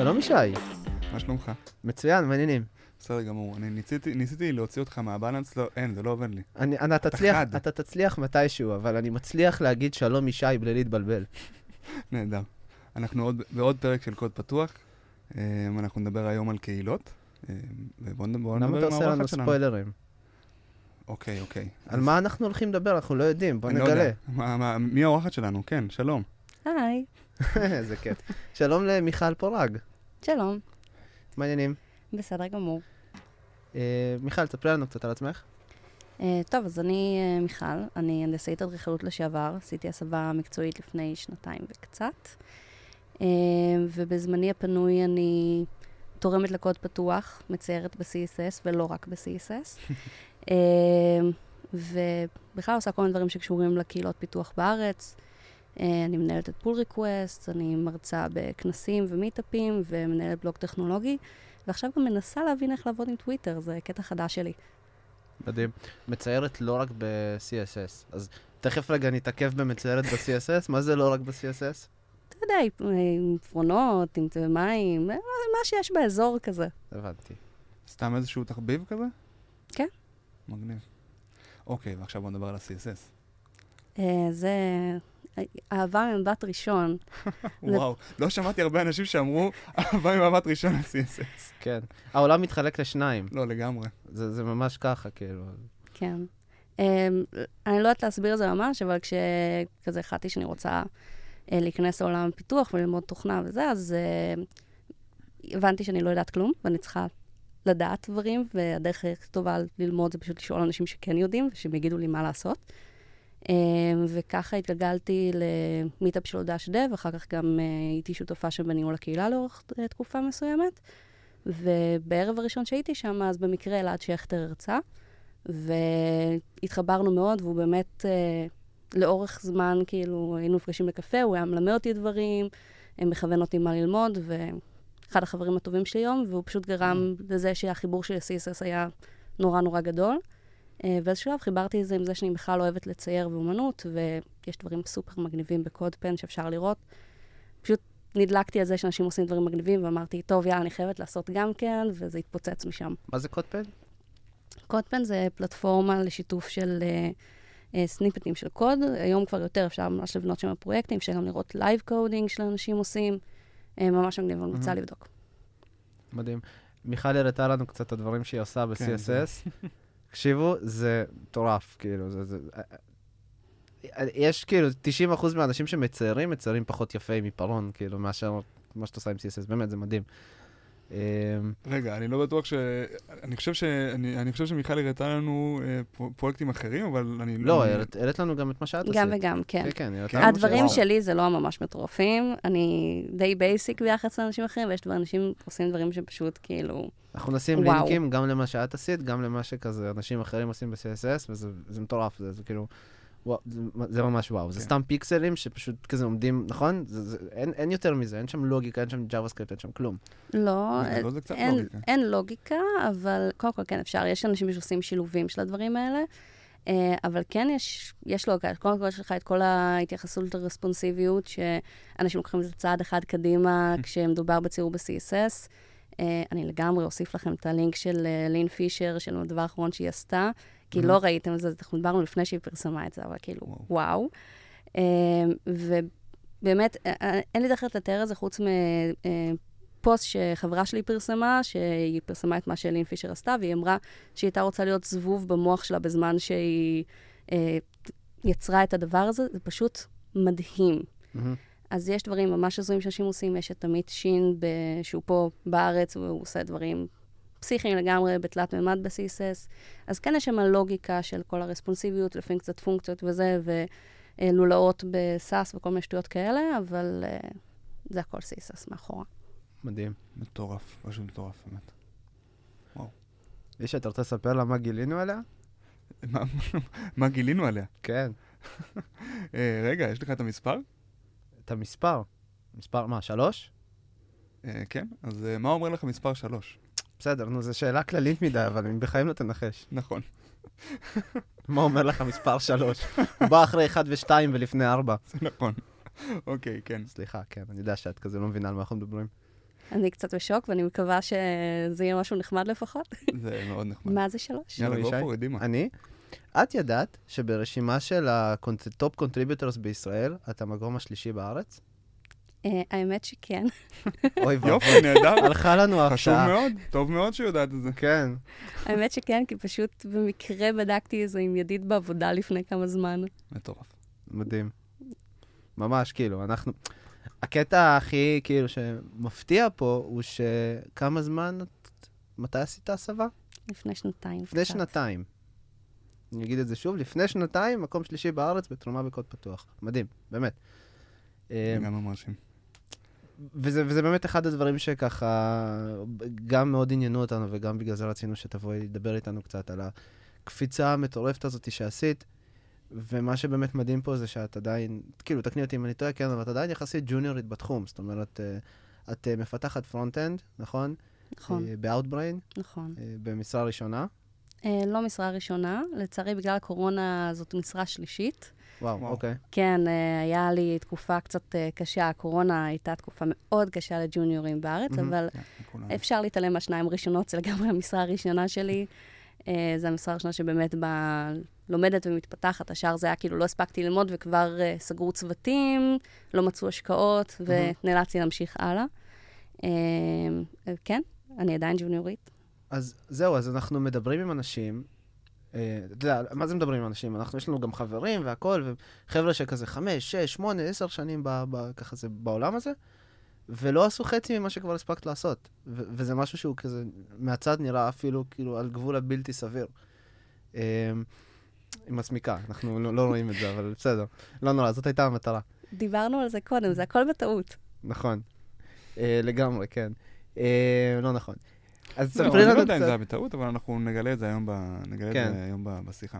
שלום ישי. מה שלומך? מצוין, מעניינים. בסדר גמור. אני ניסיתי, ניסיתי להוציא אותך מהבלנס, לא, אין, זה לא עובד לי. אני, אני, אתה, תצליח, חד. אתה תצליח מתישהו, אבל אני מצליח להגיד שלום ישי בלי להתבלבל. נהדר. אנחנו עוד, בעוד פרק של קוד פתוח. אה, אנחנו נדבר היום על קהילות. אה, ובואו נדבר בואו למה נדבר אתה עם עושה לנו האורחת שלנו. ספוילרים? אוקיי, אוקיי. על אז מה אנחנו הולכים לדבר? אנחנו לא יודעים, בוא אני לא נגלה. יודע. מה, מה, מי האורחת שלנו? כן, שלום. היי, איזה כיף. שלום למיכל פורג, שלום. מה העניינים? בסדר גמור. אה, מיכל, תספרי לנו קצת על עצמך. Uh, טוב, אז אני uh, מיכל, אני הנדסאית אדריכלות לשעבר, עשיתי הסבה מקצועית לפני שנתיים וקצת. Uh, ובזמני הפנוי אני תורמת לקוד פתוח, מציירת ב-CSS ולא רק ב-CSS. uh, ובכלל עושה כל מיני דברים שקשורים לקהילות פיתוח בארץ. Uh, אני מנהלת את Pull Request, אני מרצה בכנסים ומיטאפים ומנהלת בלוג טכנולוגי. ועכשיו גם מנסה להבין איך לעבוד עם טוויטר, זה קטע חדש שלי. מדהים. מציירת לא רק ב-CSS, אז תכף רגע נתעכב במציירת ב-CSS, מה זה לא רק ב-CSS? אתה יודע, עם עפרונות, עם צבעי מים, מה מה שיש באזור כזה. הבנתי. סתם איזשהו תחביב כזה? כן. מגניב. אוקיי, ועכשיו בואו נדבר על ה-CSS. אה, זה אהבה ממבט ראשון. וואו, לא שמעתי הרבה אנשים שאמרו, אהבה ממבט ראשון ל-CSS. כן. העולם מתחלק לשניים. לא, לגמרי. זה, זה ממש ככה, כאילו. כן. אה, אני לא יודעת להסביר את זה ממש, אבל כשכזה החלטתי שאני רוצה אה, להיכנס לעולם הפיתוח וללמוד תוכנה וזה, אז אה, הבנתי שאני לא יודעת כלום, ואני צריכה לדעת דברים, והדרך הכי טובה ללמוד זה פשוט לשאול אנשים שכן יודעים, ושהם יגידו לי מה לעשות. אה, וככה התגלגלתי למיטאפ של דש דב, אחר כך גם אה, הייתי שותפה שם בניהול הקהילה לאורך אה, תקופה מסוימת. ובערב הראשון שהייתי שם, אז במקרה אלעד שכטר הרצה, והתחברנו מאוד, והוא באמת, אה, לאורך זמן, כאילו, היינו נפגשים לקפה, הוא היה מלמד אותי דברים, מכוון אותי מה ללמוד, ואחד החברים הטובים שלי היום, והוא פשוט גרם לזה שהחיבור שלי ל-CSS היה נורא נורא גדול. אה, באיזשהו שלב חיברתי את זה עם זה שאני בכלל לא אוהבת לצייר ואומנות, ויש דברים סופר מגניבים ב-CodePen שאפשר לראות. פשוט נדלקתי על זה שאנשים עושים דברים מגניבים, ואמרתי, טוב, יאללה, אני חייבת לעשות גם כן, וזה התפוצץ משם. מה זה CodePen? CodePen זה פלטפורמה לשיתוף של uh, uh, snippetים של קוד. היום כבר יותר אפשר ממש לבנות שם פרויקטים, אפשר גם לראות live coding שאנשים עושים. Uh, ממש מגניב, אני רוצה מהמם. לבדוק. מדהים. מיכל הראתה לנו קצת את הדברים שהיא עושה כן, ב-CSS. תקשיבו, זה מטורף, כאילו, זה... זה... יש כאילו 90% מהאנשים שמציירים, מציירים פחות יפה עם עיפרון, כאילו, מאשר מה שאתה עושה עם CSS, באמת, זה מדהים. אמ, רגע, אני לא בטוח ש... אני חושב, ש... אני, אני חושב שמיכל הראתה לנו אה, פרו- פרויקטים אחרים, אבל אני... לא, אני... העלית- העלית לנו גם את מה שאת עשית. גם וגם, כן. כן, כן, כן? הדברים ש- שלי זה לא ממש מטורפים, אני די basic ביחס לאנשים אחרים, ויש דבר, אנשים עושים דברים שפשוט כאילו... אנחנו נשים וואו. לינקים גם למה שאת עשית, גם למה שכזה אנשים אחרים עושים ב-CSS, וזה זה מטורף, זה, זה כאילו, וואו, זה, זה ממש וואו. זה כן. סתם פיקסלים שפשוט כזה עומדים, נכון? זה, זה, אין, אין יותר מזה, אין שם לוגיקה, אין שם JavaScript, אין שם כלום. לא, רגע, לא, זה קצת אין, לוגיקה. אין לוגיקה, אבל קודם כל כן אפשר, יש אנשים שעושים שילובים של הדברים האלה, אה, אבל כן יש, יש לוגיקה. קודם כל יש לך את כל ההתייחסות לרספונסיביות, שאנשים לוקחים את זה צעד אחד קדימה כשמדובר בציור ב-CSS. אה, אני לגמרי אוסיף לכם את הלינק של אה, לין פישר, של הדבר האחרון שהיא עשתה, כי. לא ראיתם את זה, אנחנו דיברנו לפני שהיא פרסמה את זה, אבל כאילו, וואו. אה, ובאמת, אין לי דרך לתאר את זה חוץ מ... אה, פוסט שחברה שלי פרסמה, שהיא פרסמה את מה שלין פישר עשתה, והיא אמרה שהיא הייתה רוצה להיות זבוב במוח שלה בזמן שהיא יצרה את הדבר הזה, זה פשוט מדהים. מהמם. אז יש דברים ממש הזויים שאנשים עושים, יש את עמית שין, ב... שהוא פה בארץ, והוא עושה דברים פסיכיים לגמרי, בתלת מימד ב-CSS. אז כן יש שם לוגיקה של כל הרספונסיביות, לפעמים קצת פונקציות וזה, ולולאות בסאס וכל מיני שטויות כאלה, אבל אה, זה הכל CSS מאחורה. מדהים. מטורף, פשוט מטורף, באמת. איש, אתה רוצה לספר לה מה גילינו עליה? מה- מה גילינו עליה? כן. אה, רגע, יש לך את המספר? את המספר. מספר, מה, שלוש? אה, כן, אז אה, מה אומר לך מספר שלוש? בסדר, נו, זו שאלה כללית מדי, אבל אני בחיים לא תנחש. נכון. מה אומר לך מספר שלוש? הוא בא אחרי אחד ושתיים ולפני ארבע. זה נכון. אוקיי, כן. סליחה, כן, אני יודע שאת כזה לא מבינה על מה אנחנו מדברים. אני קצת בשוק, ואני מקווה שזה יהיה משהו נחמד לפחות. זה מאוד נחמד. מה זה שלוש? יאללה? גופו, קדימה. אני? את ידעת שברשימה של ה top contributors בישראל, אתה המקום השלישי בארץ? אה, האמת שכן. אוי ואבוי. יופי, נהדר. הלכה לנו חשוב ההפתעה. מאוד, טוב מאוד שהיא יודעת את זה. כן. האמת שכן, כי פשוט במקרה בדקתי את זה עם ידיד בעבודה לפני כמה זמן. מטורף. מדהים. ממש, כאילו, אנחנו... הקטע הכי, כאילו, שמפתיע פה, הוא שכמה זמן, את- מתי עשית הסבה? לפני שנתיים. לפני. שנתיים. אני אגיד את זה שוב, לפני שנתיים, מקום שלישי בארץ בתרומה בקוד פתוח. מדהים, באמת. אה, לגמרי מרשים. וזה, וזה באמת אחד הדברים שככה גם מאוד עניינו אותנו, וגם בגלל זה רצינו שתבואי לדבר איתנו קצת על הקפיצה המטורפת הזאת שעשית. ומה שבאמת מדהים פה זה שאת עדיין, כאילו, תקני אותי אם אני טועה, כן, אבל את עדיין יחסית ג'וניורית בתחום. זאת אומרת, אה, את אה, מפתחת front-end, נכון? נכון, אה, ב-Outbrain, נכון. אה, במשרה ראשונה. אה, לא משרה ראשונה, לצערי בגלל הקורונה זאת משרה שלישית. וואו. אוקיי. כן, אה, היה לי תקופה קצת אה, קשה, הקורונה הייתה תקופה מאוד קשה לג'וניורים בארץ, מהמם. אבל כן, לכולנו. אפשר להתעלם מהשניים הראשונות, זה לגמרי המשרה הראשונה שלי. זו המשרה הראשונה שבאמת בה לומדת ומתפתחת. השאר זה היה כאילו, לא הספקתי ללמוד וכבר סגרו צוותים, לא מצאו השקעות, ונאלצתי להמשיך הלאה. אה, אה, כן, אני עדיין ג'וניורית. אז זהו, אז אנחנו מדברים עם אנשים, אה, אתה יודע, מה זה מדברים עם אנשים? אנחנו, יש לנו גם חברים והכול, וחבר'ה שכזה חמש, שש, שמונה, עשר שנים ב, ב, ככה זה בעולם הזה, ולא עשו חצי ממה שכבר הספקת לעשות. ו- וזה משהו שהוא כזה, מהצד נראה אפילו כאילו על גבול הבלתי סביר. אה, עם הסמיקה, אנחנו לא, לא רואים את זה, אבל בסדר. לא נורא, זאת הייתה המטרה. דיברנו על זה קודם, זה הכל בטעות. נכון. אה, לגמרי, כן. אה, לא נכון. אז ספרי אני לא לנו יודע אם זה קצת. היה בטעות, אבל אנחנו נגלה את זה היום ב- נגלה את כן. זה היום ב- בשיחה.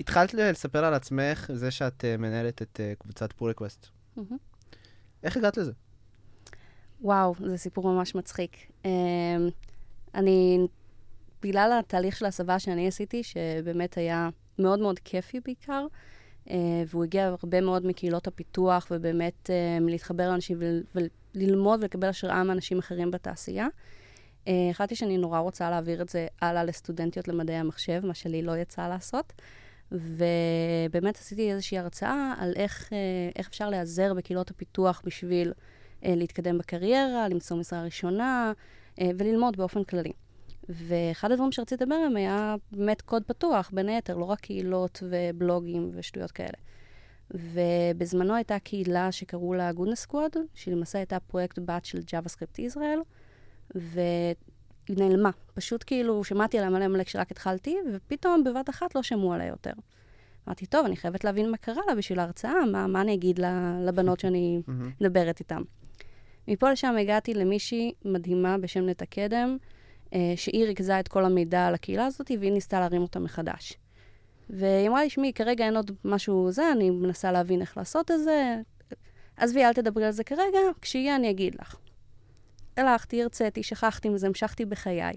התחלת לספר על עצמך, זה שאת uh, מנהלת את uh, קבוצת פוריקווסט. מהמם. איך הגעת לזה? וואו, זה סיפור ממש מצחיק. Um, אני, בגלל התהליך של ההסבה שאני עשיתי, שבאמת היה מאוד מאוד כיפי בעיקר, uh, והוא הגיע הרבה מאוד מקהילות הפיתוח, ובאמת uh, להתחבר לאנשים ול, וללמוד ולקבל השראה מאנשים אחרים בתעשייה. Uh, החלטתי שאני נורא רוצה להעביר את זה הלאה לסטודנטיות למדעי המחשב, מה שלי לא יצא לעשות. ובאמת עשיתי איזושהי הרצאה על איך, אה, איך אפשר להיעזר בקהילות הפיתוח בשביל אה, להתקדם בקריירה, למצוא משרה ראשונה אה, וללמוד באופן כללי. ואחד הדברים שרציתי לדבר עליהם היה באמת קוד פתוח, בין היתר, לא רק קהילות ובלוגים ושטויות כאלה. ובזמנו הייתה קהילה שקראו לה Goodness Squad, שהיא למעשה הייתה פרויקט בת של JavaScript ישראל, והיא נעלמה. פשוט כאילו שמעתי עליה מלא מלא כשרק התחלתי, ופתאום בבת אחת לא שמעו עליה יותר. אמרתי, טוב, אני חייבת להבין מה קרה לה בשביל ההרצאה, מה, מה אני אגיד לבנות שאני מדברת איתן. מפה לשם הגעתי למישהי מדהימה בשם נטע קדם, אה, שהיא ריכזה את כל המידע על הקהילה הזאת, והיא ניסתה להרים אותה מחדש. והיא אמרה לי, שמי, כרגע אין עוד משהו זה, אני מנסה להבין איך לעשות את זה. עזבי, אל תדברי על זה כרגע, כשיהיה אני אגיד לך. הלכתי, הרציתי, שכחתי מזה, המשכתי בחיי.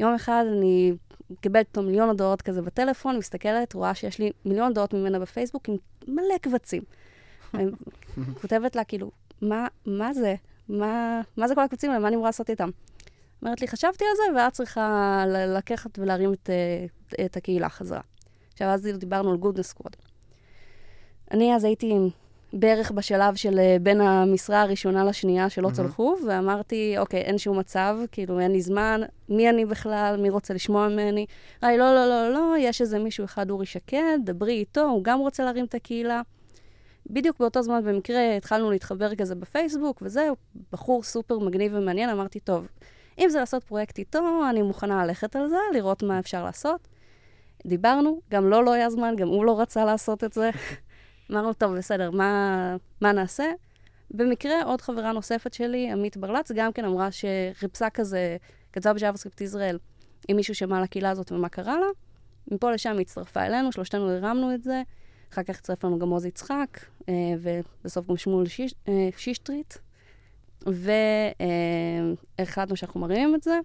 יום אחד אני קיבלתי אותו מיליון הודעות כזה בטלפון, מסתכלת, רואה שיש לי מיליון הודעות ממנה בפייסבוק עם מלא קבצים. כותבת לה, כאילו, מה, מה זה? מה, מה זה כל הקבצים האלה? מה אני אמורה לעשות איתם? אומרת לי, חשבתי על זה, ואת צריכה לקחת ולהרים את, אה, את הקהילה חזרה. עכשיו, אז דיברנו על Goodness Squad. אני אז הייתי בערך בשלב של אה, בין המשרה הראשונה לשנייה שלא מהמם. צלחו, ואמרתי, אוקיי, אין שום מצב, כאילו, אין לי זמן, מי אני בכלל, מי רוצה לשמוע ממני? לי, לא, לא, לא, לא, יש איזה מישהו אחד, אורי שקד, דברי איתו, הוא גם רוצה להרים את הקהילה. בדיוק באותו זמן, במקרה, התחלנו להתחבר כזה בפייסבוק, וזהו, בחור סופר מגניב ומעניין, אמרתי, טוב, אם זה לעשות פרויקט איתו, אני מוכנה ללכת על זה, לראות מה אפשר לעשות. דיברנו, גם לו לא היה זמן, גם הוא לא רצה לעשות את זה. אמרנו, טוב, בסדר, מה, מה נעשה? במקרה, עוד חברה נוספת שלי, עמית ברלץ, גם כן אמרה שחיפשה כזה, כתבה ב-JavaScript ישראל אם מישהו שמע על הקהילה הזאת ומה קרה לה. מפה לשם היא הצטרפה אלינו, שלושתנו הרמנו את זה. אחר כך הצטרף לנו גם עוז יצחק, אה, ובסוף גם שמואל שיש, אה, שישטריט. והחלטנו שאנחנו מרימים את זה.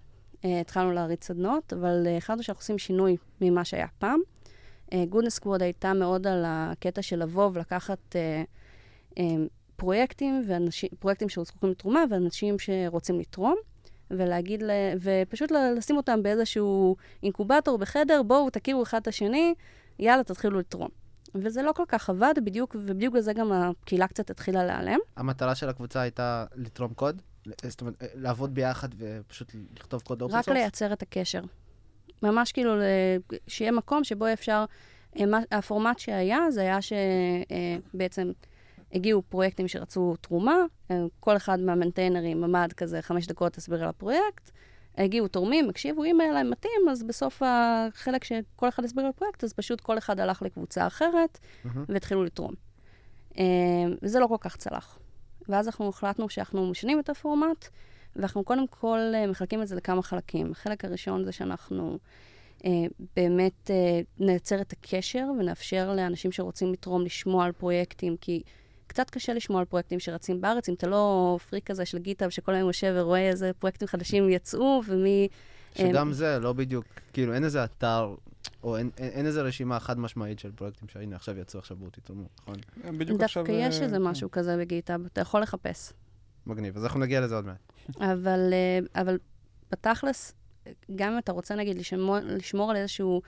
אה, התחלנו להריץ סדנות, אבל אה, החלטנו שאנחנו עושים שינוי ממה שהיה פעם. Goodness Squad הייתה מאוד על הקטע של לבוא ולקחת אה, אה, פרויקטים, ואנשים, פרויקטים שזקוקים לתרומה, ואנשים שרוצים לתרום, ולהגיד, ל, ופשוט לשים אותם באיזשהו אינקובטור בחדר, בואו תכירו אחד את השני, יאללה, תתחילו לתרום. וזה לא כל כך עבד, בדיוק, ובדיוק בזה גם הקהילה קצת התחילה להיעלם. המטרה של הקבוצה הייתה לתרום קוד? זאת אומרת, לעבוד ביחד ופשוט לכתוב קוד open source? לייצר את הקשר. ממש כאילו, ל- שיהיה מקום שבו אפשר... אה, הפורמט שהיה, זה היה שבעצם הגיעו פרויקטים שרצו תרומה, אה, כל אחד מהמנטיינרים עמד כזה חמש דקות להסביר על הפרויקט, הגיעו תורמים, הקשיבו, אם היה להם מתאים, אז בסוף החלק שכל אחד הסביר על הפרויקט, אז פשוט כל אחד הלך לקבוצה אחרת. והתחילו לתרום. אה, וזה לא כל כך צלח. ואז אנחנו החלטנו שאנחנו משנים את הפורמט, ואנחנו קודם כל אה, מחלקים את זה לכמה חלקים. החלק הראשון זה שאנחנו אה, באמת אה, נייצר את הקשר ונאפשר לאנשים שרוצים לתרום לשמוע על פרויקטים, כי קצת קשה לשמוע על פרויקטים שרצים בארץ, אם אתה לא פריק כזה של GitHub שכל היום יושב ורואה איזה פרויקטים חדשים יצאו ומי... שגם זה לא בדיוק, כאילו אין איזה אתר, או אין, אין, אין איזה רשימה חד משמעית של פרויקטים שהנה עכשיו יצאו, עכשיו בואו תתרמו, נכון? בדיוק עכשיו... דווקא יש אה, איזה משהו כזה ב-GitHub, אתה יכול לחפש. מגניב, אז אנחנו נגיע לזה עוד מעט. אבל, אה, אבל בתכלס, גם אם אתה רוצה, נגיד, לשמור, לשמור על איזשהו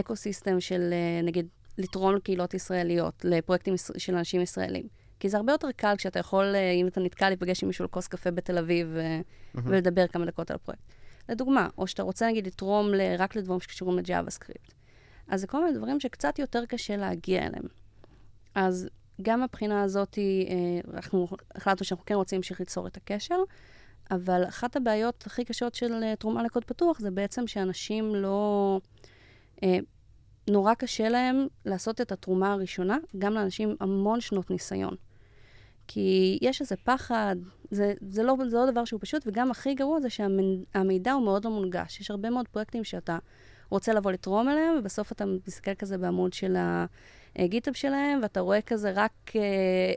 eco-system של, אה, נגיד, לתרום לקהילות ישראליות, לפרויקטים של אנשים ישראלים. כי זה הרבה יותר קל כשאתה יכול, אה, אם אתה נתקע, להיפגש עם מישהו לכוס קפה בתל אביב מהמם. ולדבר כמה דקות על הפרויקט. לדוגמה, או שאתה רוצה, נגיד, לתרום ל- רק לדברים שקשורים לג'אווה סקריפט. אז זה כל מיני דברים שקצת יותר קשה להגיע אליהם. אז גם מהבחינה הזאת, אה, אנחנו החלטנו שאנחנו כן רוצים להמשיך ליצור את הקשר, אבל אחת הבעיות הכי קשות של אה, תרומה לקוד פתוח זה בעצם שאנשים לא... אה, נורא קשה להם לעשות את התרומה הראשונה, גם לאנשים המון שנות ניסיון. כי יש איזה פחד, זה, זה, לא, זה לא דבר שהוא פשוט, וגם הכי גרוע זה שהמידע הוא מאוד לא מונגש. יש הרבה מאוד פרויקטים שאתה רוצה לבוא לתרום אליהם, ובסוף אתה מסתכל כזה בעמוד של הגיטאב שלהם, ואתה רואה כזה רק אה,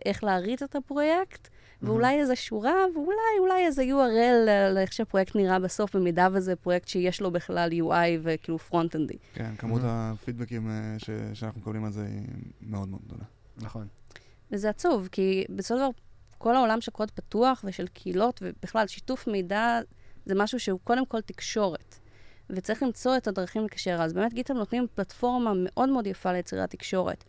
איך להריץ את הפרויקט, ואולי איזה שורה, ואולי אולי איזה URL על איך שהפרויקט נראה בסוף, במידה וזה פרויקט שיש לו בכלל UI וכאילו פרונט-אנדי. כן, כמות מהמם. הפידבקים אה, ש- שאנחנו מקבלים על זה היא מאוד מאוד גדולה. נכון. וזה עצוב, כי בסופו של דבר, כל העולם של קוד פתוח ושל קהילות, ובכלל, שיתוף מידע זה משהו שהוא קודם כל תקשורת. וצריך למצוא את הדרכים לקשר. אז באמת גיטאב נותנים פלטפורמה מאוד מאוד יפה ליצירת תקשורת.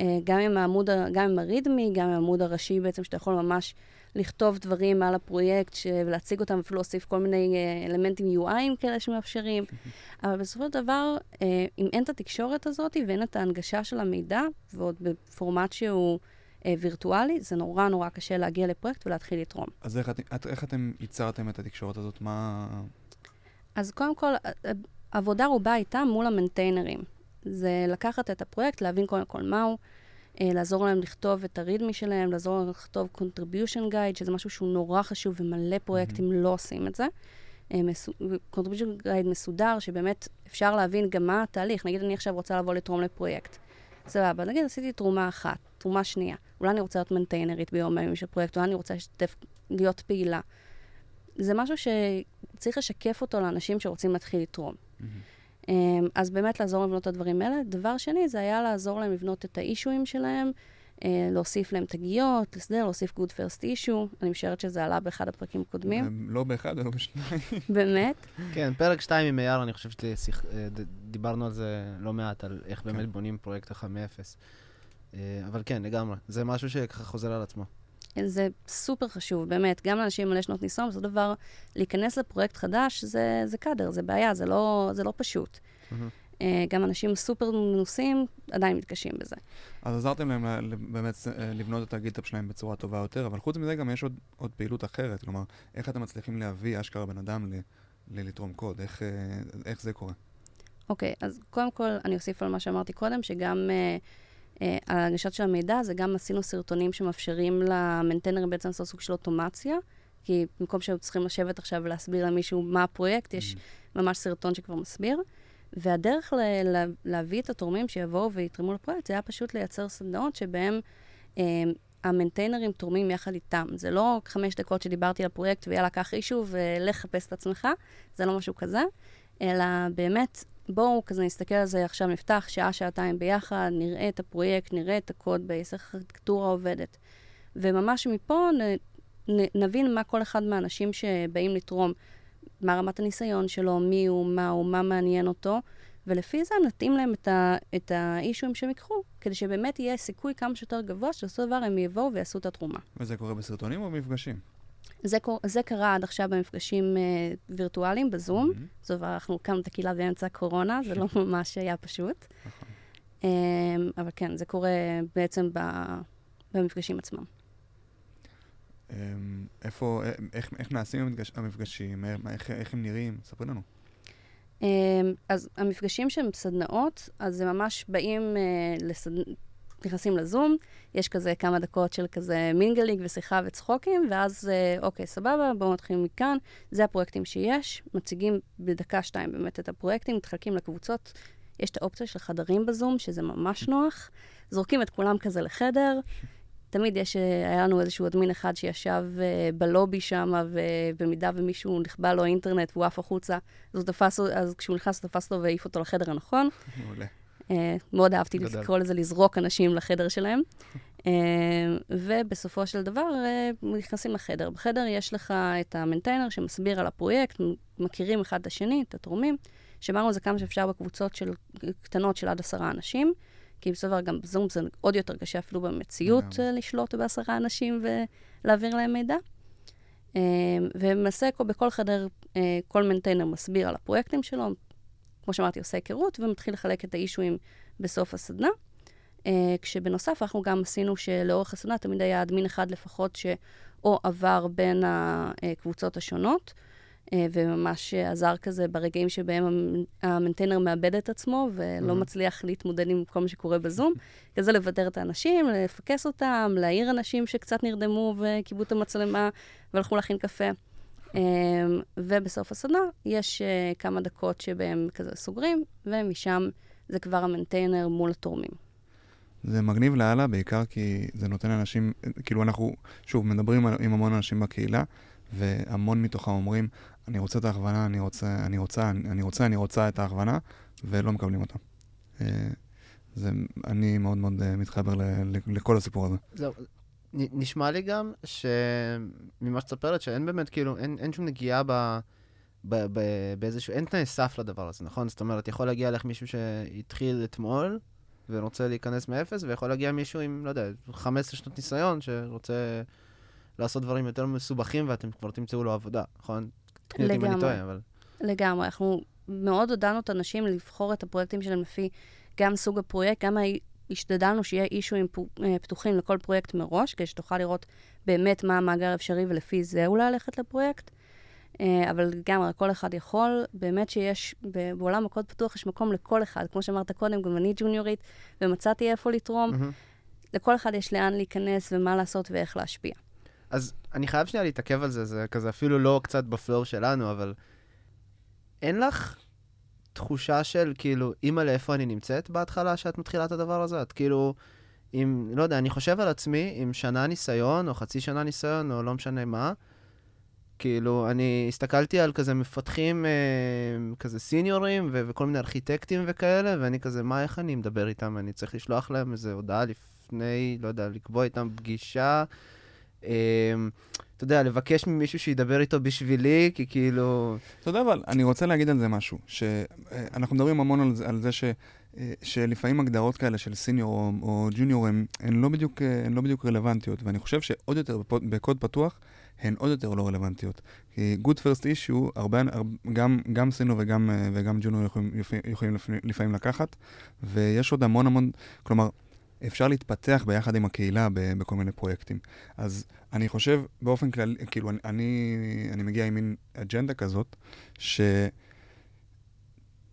אה, גם עם העמוד, גם עם הרידמי, גם עם העמוד הראשי בעצם, שאתה יכול ממש לכתוב דברים על הפרויקט. ולהציג אותם, אפילו להוסיף כל מיני אה, אלמנטים UIים כאלה שמאפשרים. אבל בסופו של דבר, אה, אם אין את התקשורת הזאת ואין את ההנגשה של המידע, ועוד בפורמט שהוא וירטואלי, זה נורא נורא קשה להגיע לפרויקט ולהתחיל לתרום. אז איך, את, איך אתם ייצרתם את התקשורת הזאת? מה... אז קודם כל, ה- ה- העבודה רובה הייתה מול המנטיינרים. זה לקחת את הפרויקט, להבין קודם כל מהו, אה, לעזור להם לכתוב את הרידמי שלהם, לעזור להם לכתוב contribution guide, שזה משהו שהוא נורא חשוב ומלא פרויקטים לא עושים את זה. אה, contribution guide מסודר, שבאמת אפשר להבין גם מה התהליך. נגיד אני עכשיו רוצה לבוא לתרום לפרויקט. סבבה, נגיד עשיתי תרומה אחת, תרומה שנייה. אולי אני רוצה להיות מנטיינרית ביום הימים של פרויקט, אולי אני רוצה לשתף, להיות פעילה. זה משהו שצריך לשקף אותו לאנשים שרוצים להתחיל לתרום. אמ, אז באמת לעזור לבנות את הדברים האלה. דבר שני, זה היה לעזור להם לבנות את האישויים שלהם, אה, להוסיף להם תגיות, לסדר, להוסיף good first issue. אני משערת שזה עלה באחד הפרקים הקודמים. אה, לא באחד ולא בשניים. באמת. כן, פרק 2 עם אייר, אני חושב שדיברנו על זה לא מעט, על איך באמת בונים פרויקט ככה מאפס. אה, אבל כן, לגמרי. זה משהו שככה חוזר על עצמו. זה סופר חשוב, באמת. גם לאנשים מלא שנות ניסיון, זה דבר, להיכנס לפרויקט חדש, זה, זה קאדר, זה בעיה, זה לא, זה לא פשוט. אה, גם אנשים סופר מנוסים עדיין מתקשים בזה. אז עזרתם להם באמת אה, לבנות את הגיטאפ שלהם בצורה טובה יותר, אבל חוץ מזה גם יש עוד, עוד פעילות אחרת. כלומר, איך אתם מצליחים להביא אשכרה בן אדם ל- ללתרום קוד? איך, אה, איך זה קורה? אוקיי, אז קודם כל אני אוסיף על מה שאמרתי קודם, שגם אה, על ההגשת של המידע, זה גם עשינו סרטונים שמאפשרים למנטנרים בעצם לעשות סוג של אוטומציה, כי במקום שהיו צריכים לשבת עכשיו ולהסביר למישהו מה הפרויקט, יש ממש סרטון שכבר מסביר. והדרך ל- ל- להביא את התורמים שיבואו ויתרמו לפרויקט, זה היה פשוט לייצר סדנאות שבהם אה, המנטיינרים תורמים יחד איתם. זה לא חמש דקות שדיברתי על הפרויקט ויאללה, קח אישו ולך חפש את עצמך, זה לא משהו כזה, אלא באמת, בואו כזה נסתכל על זה עכשיו, נפתח שעה, שעתיים ביחד, נראה את הפרויקט, נראה את הקוד בייס, איך הארכיטקטורה עובדת. וממש מפה נ, נ, נבין מה כל אחד מהאנשים שבאים לתרום, מה רמת הניסיון שלו, מי הוא, מה הוא, מה מעניין אותו, ולפי זה נתאים להם את, את האישויים שהם ייקחו, כדי שבאמת יהיה סיכוי כמה שיותר גבוה שבסופו של דבר הם יבואו ויעשו את התרומה. וזה קורה בסרטונים או במפגשים? זה, קור, זה קרה עד עכשיו במפגשים אה, וירטואליים, בזום. מהמם. זאת אומרת, אנחנו הקמנו את הקהילה באמצע הקורונה, זה לא ממש היה פשוט. נכון. אה, אבל כן, זה קורה בעצם ב, במפגשים עצמם. אמ, איפה, אה, איך, איך נעשים המפגש, המפגשים, מה- איך, איך הם נראים? ספרי לנו. אה, אז המפגשים שהם סדנאות, אז זה ממש באים, אה, לסד... נכנסים לזום, יש כזה כמה דקות של כזה mingling ושיחה וצחוקים, ואז אה, אוקיי, סבבה, בואו נתחיל מכאן. זה הפרויקטים שיש, מציגים בדקה-שתיים באמת את הפרויקטים, מתחלקים לקבוצות. יש את האופציה של חדרים בזום, שזה ממש נוח. זורקים את כולם כזה לחדר. תמיד יש, אה, היה לנו איזשהו admin אחד שישב אה, בלובי שם, ובמידה ומישהו נכבה לו אינטרנט והוא עף החוצה, אז, הוא תפס, אז כשהוא נכנס, הוא תפס אותו והעיף אותו לחדר הנכון. מעולה. אה, מאוד אהבתי גדל. לקרוא לזה לזרוק אנשים לחדר שלהם. אה, ובסופו של דבר אה, נכנסים לחדר. בחדר יש לך את המנטיינר שמסביר על הפרויקט, מכירים אחד את השני, את התורמים. שמרנו על זה כמה שאפשר בקבוצות של, קטנות של עד עשרה אנשים, כי בסופו של דבר גם בזום זה עוד יותר קשה אפילו במציאות לשלוט בעשרה אנשים ולהעביר להם מידע. ולמעשה כל- בכל חדר כל מנטיינר מסביר על הפרויקטים שלו, כמו שאמרתי, עושה היכרות ומתחיל לחלק את האישויים בסוף הסדנה. Uh, כשבנוסף, אנחנו גם עשינו שלאורך הסדנה תמיד היה אדמין אחד לפחות שאו עבר בין הקבוצות השונות, uh, וממש עזר כזה ברגעים שבהם המ- המנטיינר מאבד את עצמו ולא Mhm. מצליח להתמודד עם כל מה שקורה בזום. כזה לוותר את האנשים, לפקס אותם, להעיר אנשים שקצת נרדמו וכיבו את המצלמה והלכו להכין קפה. Um, ובסוף הסדנה יש uh, כמה דקות שבהם כזה סוגרים, ומשם זה כבר המנטיינר מול התורמים. זה מגניב לאללה, בעיקר כי זה נותן לאנשים, כאילו אנחנו, שוב, מדברים עם המון אנשים בקהילה, והמון מתוכם אומרים, אני רוצה את ההכוונה, אני רוצה, אני רוצה, אני רוצה, אני רוצה את ההכוונה, ולא מקבלים אותה. אה, זה, אני מאוד מאוד אה, מתחבר ל- ל- לכל הסיפור הזה. זהו, נשמע לי גם שממה שאת מספרת, שאין באמת, כאילו, אין, אין שום נגיעה ב, ב, ב, באיזשהו, אין תנאי סף לדבר הזה, נכון? זאת אומרת, יכול להגיע אליך מישהו שהתחיל אתמול ורוצה להיכנס מאפס, ויכול להגיע מישהו עם, לא יודע, 15 שנות ניסיון, שרוצה לעשות דברים יותר מסובכים, ואתם כבר תמצאו לו עבודה, נכון? לגמרי. טועה, אבל... לגמרי. אנחנו מאוד עודדנו את האנשים לבחור את הפרויקטים שלהם לפי גם סוג הפרויקט, גם השתדלנו שיהיה אישויים אה, פתוחים לכל פרויקט מראש, כדי שתוכל לראות באמת מה המאגר האפשרי ולפי זה אולי ללכת לפרויקט. אה, אבל לגמרי, כל אחד יכול. באמת שיש, בעולם הקוד פתוח יש מקום לכל אחד. כמו שאמרת קודם, גם אני ג'וניורית, ומצאתי איפה לתרום. מהמם. לכל אחד יש לאן להיכנס ומה לעשות ואיך להשפיע. אז אני חייב שנייה להתעכב על זה, זה כזה אפילו לא קצת בפלואו שלנו, אבל אין לך תחושה של כאילו, אימא לאיפה אני נמצאת בהתחלה שאת מתחילה את הדבר הזה? את כאילו, עם, לא יודע, אני חושב על עצמי, עם שנה ניסיון, או חצי שנה ניסיון, או לא משנה מה, כאילו, אני הסתכלתי על כזה מפתחים, אה, כזה סיניורים, ו- וכל מיני ארכיטקטים וכאלה, ואני כזה, מה, איך אני מדבר איתם? אני צריך לשלוח להם איזו הודעה לפני, לא יודע, לקבוע איתם פגישה. אה, אתה יודע, לבקש ממישהו שידבר איתו בשבילי, כי כאילו... אתה יודע, אבל אני רוצה להגיד על זה משהו, שאנחנו מדברים המון על זה, על זה ש, אה, שלפעמים הגדרות כאלה של סיניור או, או ג'וניור הן, הן, לא בדיוק, אה, הן לא בדיוק רלוונטיות, ואני חושב שעוד יותר בקוד פתוח, הן עוד יותר לא רלוונטיות. כי Good First Issue, הרבה, הרבה, גם, גם סיניור וגם, אה, וגם ג'וניור יכולים, יכולים לפעמים לקחת, ויש עוד המון המון, כלומר, אפשר להתפתח ביחד עם הקהילה בכל מיני פרויקטים. אז אני חושב באופן כללי, כאילו, אני, אני, מגיע עם מין אג'נדה כזאת, ש...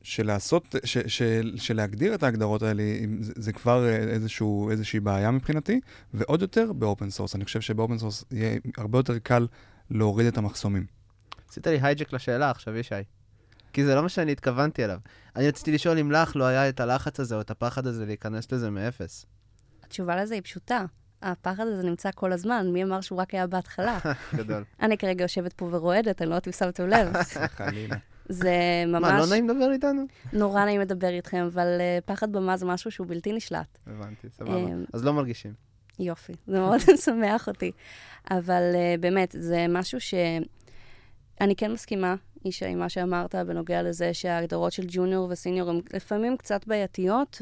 שלעשות, ש, ש, שלהגדיר את ההגדרות האלה, זה, זה כבר אה, איזשהו, איזושהי בעיה מבחינתי, ועוד יותר ב-open source. אני חושב שב-open source יהיה הרבה יותר קל להוריד את המחסומים. עשית לי hijack לשאלה עכשיו, ישי. כי זה לא מה שאני התכוונתי אליו. אני רציתי לשאול אם לך לא היה את הלחץ הזה או את הפחד הזה להיכנס לזה מאפס. התשובה לזה היא פשוטה. הפחד הזה נמצא כל הזמן, מי אמר שהוא רק היה בהתחלה? גדול. אני כרגע יושבת פה ורועדת, אני לא יודעת אם שמתם לב. חלילה. זה ממש מה, לא נעים לדבר איתנו? נורא נעים לדבר איתכם, אבל uh, פחד במה זה משהו שהוא בלתי נשלט. הבנתי, סבבה. אמ, אז לא מרגישים. יופי, זה מאוד משמח אותי. אבל uh, באמת, זה משהו שאני כן מסכימה, אישה, עם מה שאמרת בנוגע לזה שההגדרות של ג'וניור וסיניור הן לפעמים קצת בעייתיות,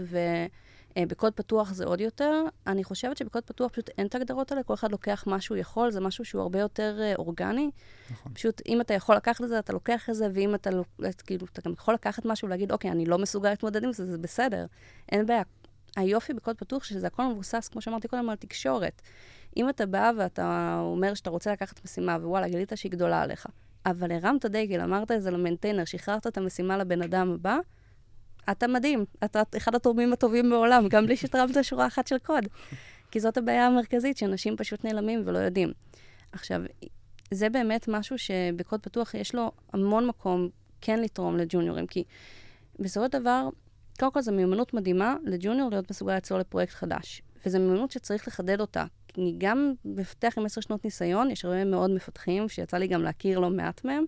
ובקוד פתוח זה עוד יותר. אני חושבת שבקוד פתוח פשוט אין את ההגדרות האלה, כל אחד לוקח מה שהוא יכול, זה משהו שהוא הרבה יותר uh, אורגני. נכון. פשוט, אם אתה יכול לקחת את זה, אתה לוקח את זה, ואם אתה, לא, כאילו, אתה גם יכול לקחת משהו ולהגיד, אוקיי, אני לא מסוגל להתמודד עם זה, זה בסדר. אין בעיה. היופי בקוד פתוח, שזה הכל מבוסס, כמו שאמרתי קודם, על תקשורת. אם אתה בא ואתה אומר שאתה רוצה לקחת משימה, ווואלה, גילית שהיא גדולה עליך, אבל הרמת דגל, אמרת את זה למנטיינר, שחררת את המשימה לבן אדם הבא, אתה מדהים. אתה אחד התורמים הטובים בעולם, גם בלי שתרמת שורה אחת של קוד. כי זאת הבעיה המרכזית, שאנשים פשוט נעלמים ולא יודעים. עכשיו, זה באמת משהו שבקוד פתוח יש לו המון מקום כן לתרום לג'וניורים, כי בסופו של דבר, קודם כל זו מיומנות מדהימה לג'וניור להיות מסוגל לצלול לפרויקט חדש. וזו מיומנות שצריך לחדד אותה. כי גם מפתח עם עשר שנות ניסיון, יש הרבה מאוד מפתחים, שיצא לי גם להכיר לא מעט מהם,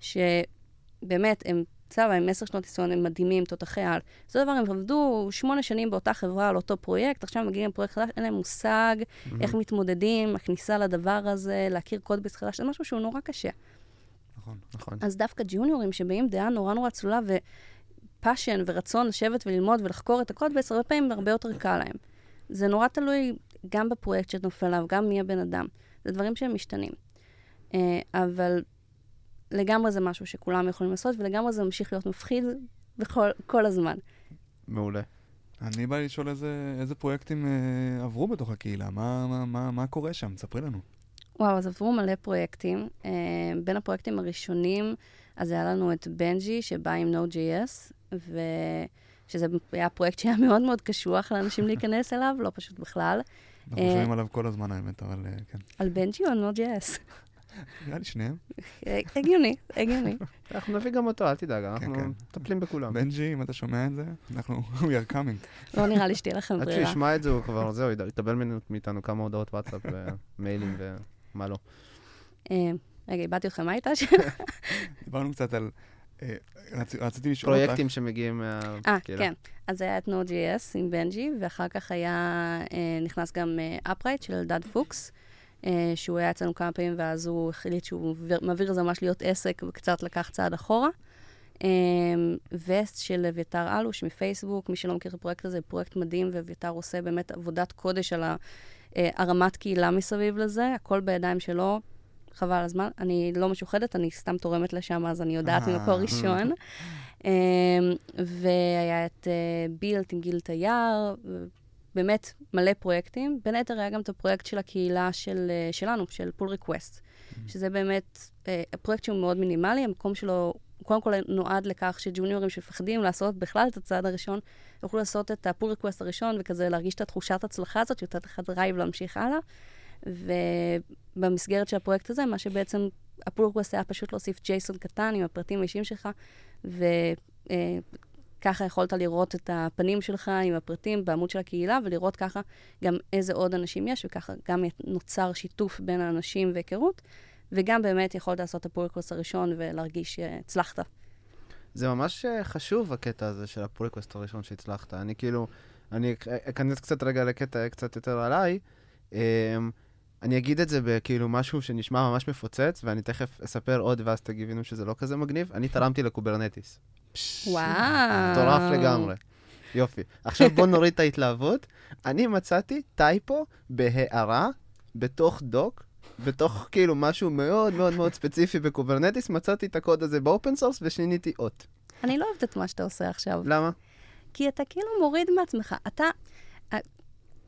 שבאמת, הם, סבבה, עם עשר שנות ניסיון, הם מדהימים, תותחי על. זה דבר, הם עבדו שמונה שנים באותה חברה על אותו פרויקט, עכשיו מגיעים לפרויקט חדש, אין להם מושג mm-hmm. איך מתמודדים, הכניסה לדבר הזה, להכיר code base חדש, זה משהו שהוא נורא קשה. נכון. נכון. אז דווקא ג'וניורים שבאים בדעה נורא נורא צלולה, ו-passion ורצון לשבת וללמוד ולחקור את ה-code base, הרבה פעמים הרבה יותר קל להם. זה נורא תלוי גם בפרויקט שנופל עליו, גם מי הבן אדם. זה דברים שהם משתנים. Uh, אבל לגמרי זה משהו שכולם יכולים לעשות, ולגמרי זה ממשיך להיות מפחיד בכל כל הזמן. מעולה. אני בא לשאול איזה, איזה פרויקטים אה, עברו בתוך הקהילה, מה, מה, מה, מה קורה שם? ספרי לנו. וואו, אז עברו מלא פרויקטים. Uh, בין הפרויקטים הראשונים, אז היה לנו את בנג'י, שבא עם Node.js, ו... שזה היה פרויקט שהיה מאוד מאוד קשוח לאנשים להיכנס אליו, לא פשוט בכלל. אנחנו אה, שומעים עליו כל הזמן, האמת, אבל אה, כן. על בנג'י או על Node.js? נראה לי שניהם. אה, הגיוני, הגיוני. אנחנו נביא גם אותו, אל תדאג, אנחנו כן. מטפלים בכולם. בנג'י, אם אתה שומע את זה, אנחנו, we are coming. לא נראה לי שתהיה לכם עוד ברירה. שישמע את זה, הוא כבר, זהו, ממנו- מאיתנו כמה הודעות וואטסאפ ומיילים ומה לא. רגע, איבדתי אתכם, מה הייתה? דיברנו קצת על... אה, רצ, רציתי לשאול אותך... פרויקטים שמגיעים מה... אה, כאילו. כן. אז היה את Node.js עם בנג'י, ואחר כך היה, אה, נכנס גם אה, Upright של אלדד פוקס, אה, שהוא היה אצלנו כמה פעמים, ואז הוא החליט שהוא מעביר- מעביר את זה ממש להיות עסק, וקצת לקח צעד אחורה. אה, וסט של אביתר אלוש מפייסבוק, מי שלא מכיר את הפרויקט הזה, פרויקט מדהים, ואביתר עושה באמת עבודת קודש על אה, הרמת קהילה מסביב לזה, הכל בידיים שלו. חבל הזמן. אני לא משוחדת, אני סתם תורמת לשם, אז אני יודעת אה. ממקור ראשון. אמ, והיה את אה, Bilt עם גיל תייר, באמת מלא פרויקטים. בין היתר היה גם את הפרויקט של הקהילה של, אה, שלנו, של pull request, שזה באמת פרויקט שהוא מאוד מינימלי, המקום שלו, קודם כל נועד לכך שג'וניורים שמפחדים לעשות בכלל את הצעד הראשון, יוכלו לעשות את ה-pull request הראשון, וכזה להרגיש את התחושת הצלחה הזאת, ייתן לך drive להמשיך הלאה. ובמסגרת של הפרויקט הזה, מה שבעצם, ה-pull request היה פשוט להוסיף JSON קטן עם הפרטים האישיים שלך, וככה יכולת לראות את הפנים שלך עם הפרטים בעמוד של הקהילה, ולראות ככה גם איזה עוד אנשים יש, וככה גם נוצר שיתוף בין האנשים והיכרות, וגם באמת יכולת לעשות את ה-pull request הראשון ולהרגיש שהצלחת. זה ממש אה, חשוב, הקטע הזה של ה-pull request הראשון שהצלחת. אני כאילו, אני אכ- אכנס קצת רגע לקטע קצת יותר עליי. אני אגיד את זה בכאילו משהו שנשמע ממש מפוצץ, ואני תכף אספר עוד ואז תבינו שזה לא כזה מגניב. אני תרמתי ל-Kubernetes. וואו. מטורף לגמרי. יופי. עכשיו בוא נוריד את ההתלהבות. אני מצאתי typo בהערה, בתוך doc, בתוך כאילו משהו מאוד מאוד מאוד ספציפי ב-Kubernetes, מצאתי את הקוד הזה ב-open source ושיניתי אות. אני לא אוהבת את מה שאתה עושה עכשיו. למה? כי אתה כאילו מוריד מעצמך. אתה...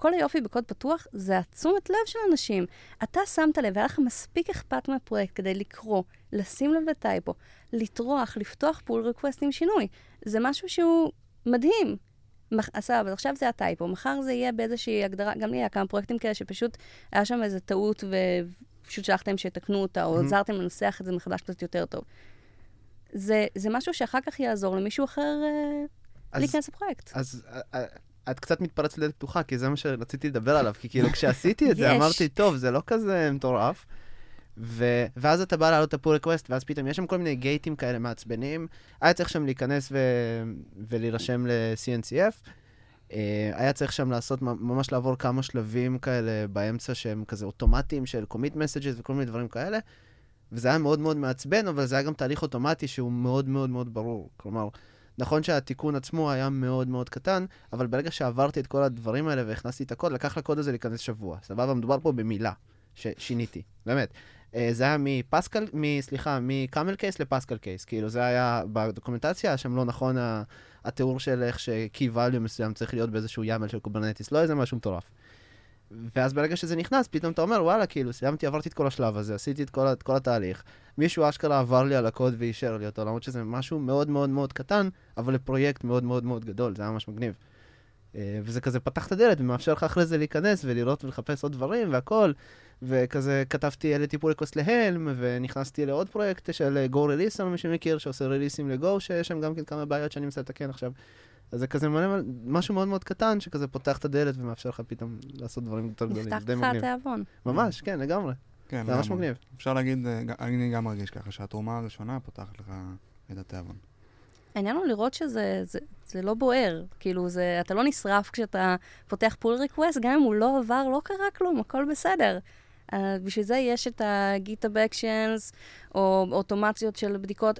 כל היופי בקוד פתוח זה התשומת לב של אנשים. אתה שמת לב, היה לך מספיק אכפת מהפרויקט כדי לקרוא, לשים לב ל typo, לטרוח, לפתוח pull request עם שינוי. זה משהו שהוא מדהים. סבבה, אז עכשיו זה ה typo, מחר זה יהיה באיזושהי הגדרה, גם לי היה כמה פרויקטים כאלה שפשוט היה שם איזו טעות ופשוט שלחתם שיתקנו אותה, או Mhm. עזרתם לנסח את זה מחדש קצת יותר טוב. זה, זה משהו שאחר כך יעזור למישהו אחר אה, אז- להיכנס לפרויקט. אז אה, אה, את קצת מתפרצת לדלת פתוחה, כי זה מה שרציתי לדבר עליו, כי כאילו כשעשיתי את זה. אמרתי, טוב, זה לא כזה מטורף. ו... ואז אתה בא להעלות את הפול ריקווסט, ואז פתאום יש שם כל מיני גייטים כאלה מעצבנים. היה צריך שם להיכנס ו... ולהירשם ל-CNCF, אה, היה צריך שם לעשות, ממש לעבור כמה שלבים כאלה באמצע שהם כזה אוטומטיים של commit messages וכל מיני דברים כאלה. וזה היה מאוד מאוד מעצבן, אבל זה היה גם תהליך אוטומטי שהוא מאוד מאוד מאוד ברור. כלומר, נכון שהתיקון עצמו היה מאוד מאוד קטן, אבל ברגע שעברתי את כל הדברים האלה והכנסתי את הקוד, לקח לקוד הזה להיכנס שבוע. סבבה? מדובר פה במילה ששיניתי, באמת. אה, זה היה מפסקל, סליחה, מ camel case ל Pascal case. כאילו, זה היה בדוקומנטציה, שם לא נכון התיאור של איך ש-key value מסוים צריך להיות באיזשהו YAML של קוברנטיס, לא איזה משהו מטורף. ואז ברגע שזה נכנס, פתאום אתה אומר, וואלה, כאילו, סיימתי, עברתי את כל השלב הזה, עשיתי את כל, את כל התהליך. מישהו אשכרה עבר לי על הקוד ואישר לי אותו, למרות שזה משהו מאוד מאוד מאוד קטן, אבל לפרויקט מאוד מאוד מאוד גדול, זה היה ממש מגניב. אה, וזה כזה פתח את הדלת ומאפשר לך אחרי זה להיכנס ולראות ולחפש עוד דברים והכל. וכזה כתבתי, העליתי pull request ל Helm, ונכנסתי לעוד פרויקט של GoReleaser, מי שמכיר, שעושה ריליסים ל Go, שיש שם גם כן כמה בעיות שאני מנסה לתקן עכשיו. אז זה כזה מלא, משהו מאוד מאוד קטן, שכזה פותח את הדלת ומאפשר לך פתאום לעשות דברים יותר גדולים. נפתח לך התיאבון. ממש, כן, לגמרי. כן, זה ממש מגניב. אפשר להגיד, אה, אני גם מרגיש ככה, שהתרומה הראשונה פותחת לך את התיאבון. העניין הוא לראות שזה זה, זה לא בוער. כאילו, זה, אתה לא נשרף כשאתה פותח pull request, גם אם הוא לא עבר, לא קרה כלום, הכל בסדר. Uh, בשביל זה יש את ה-GitHub Actions, או אוטומציות של בדיקות.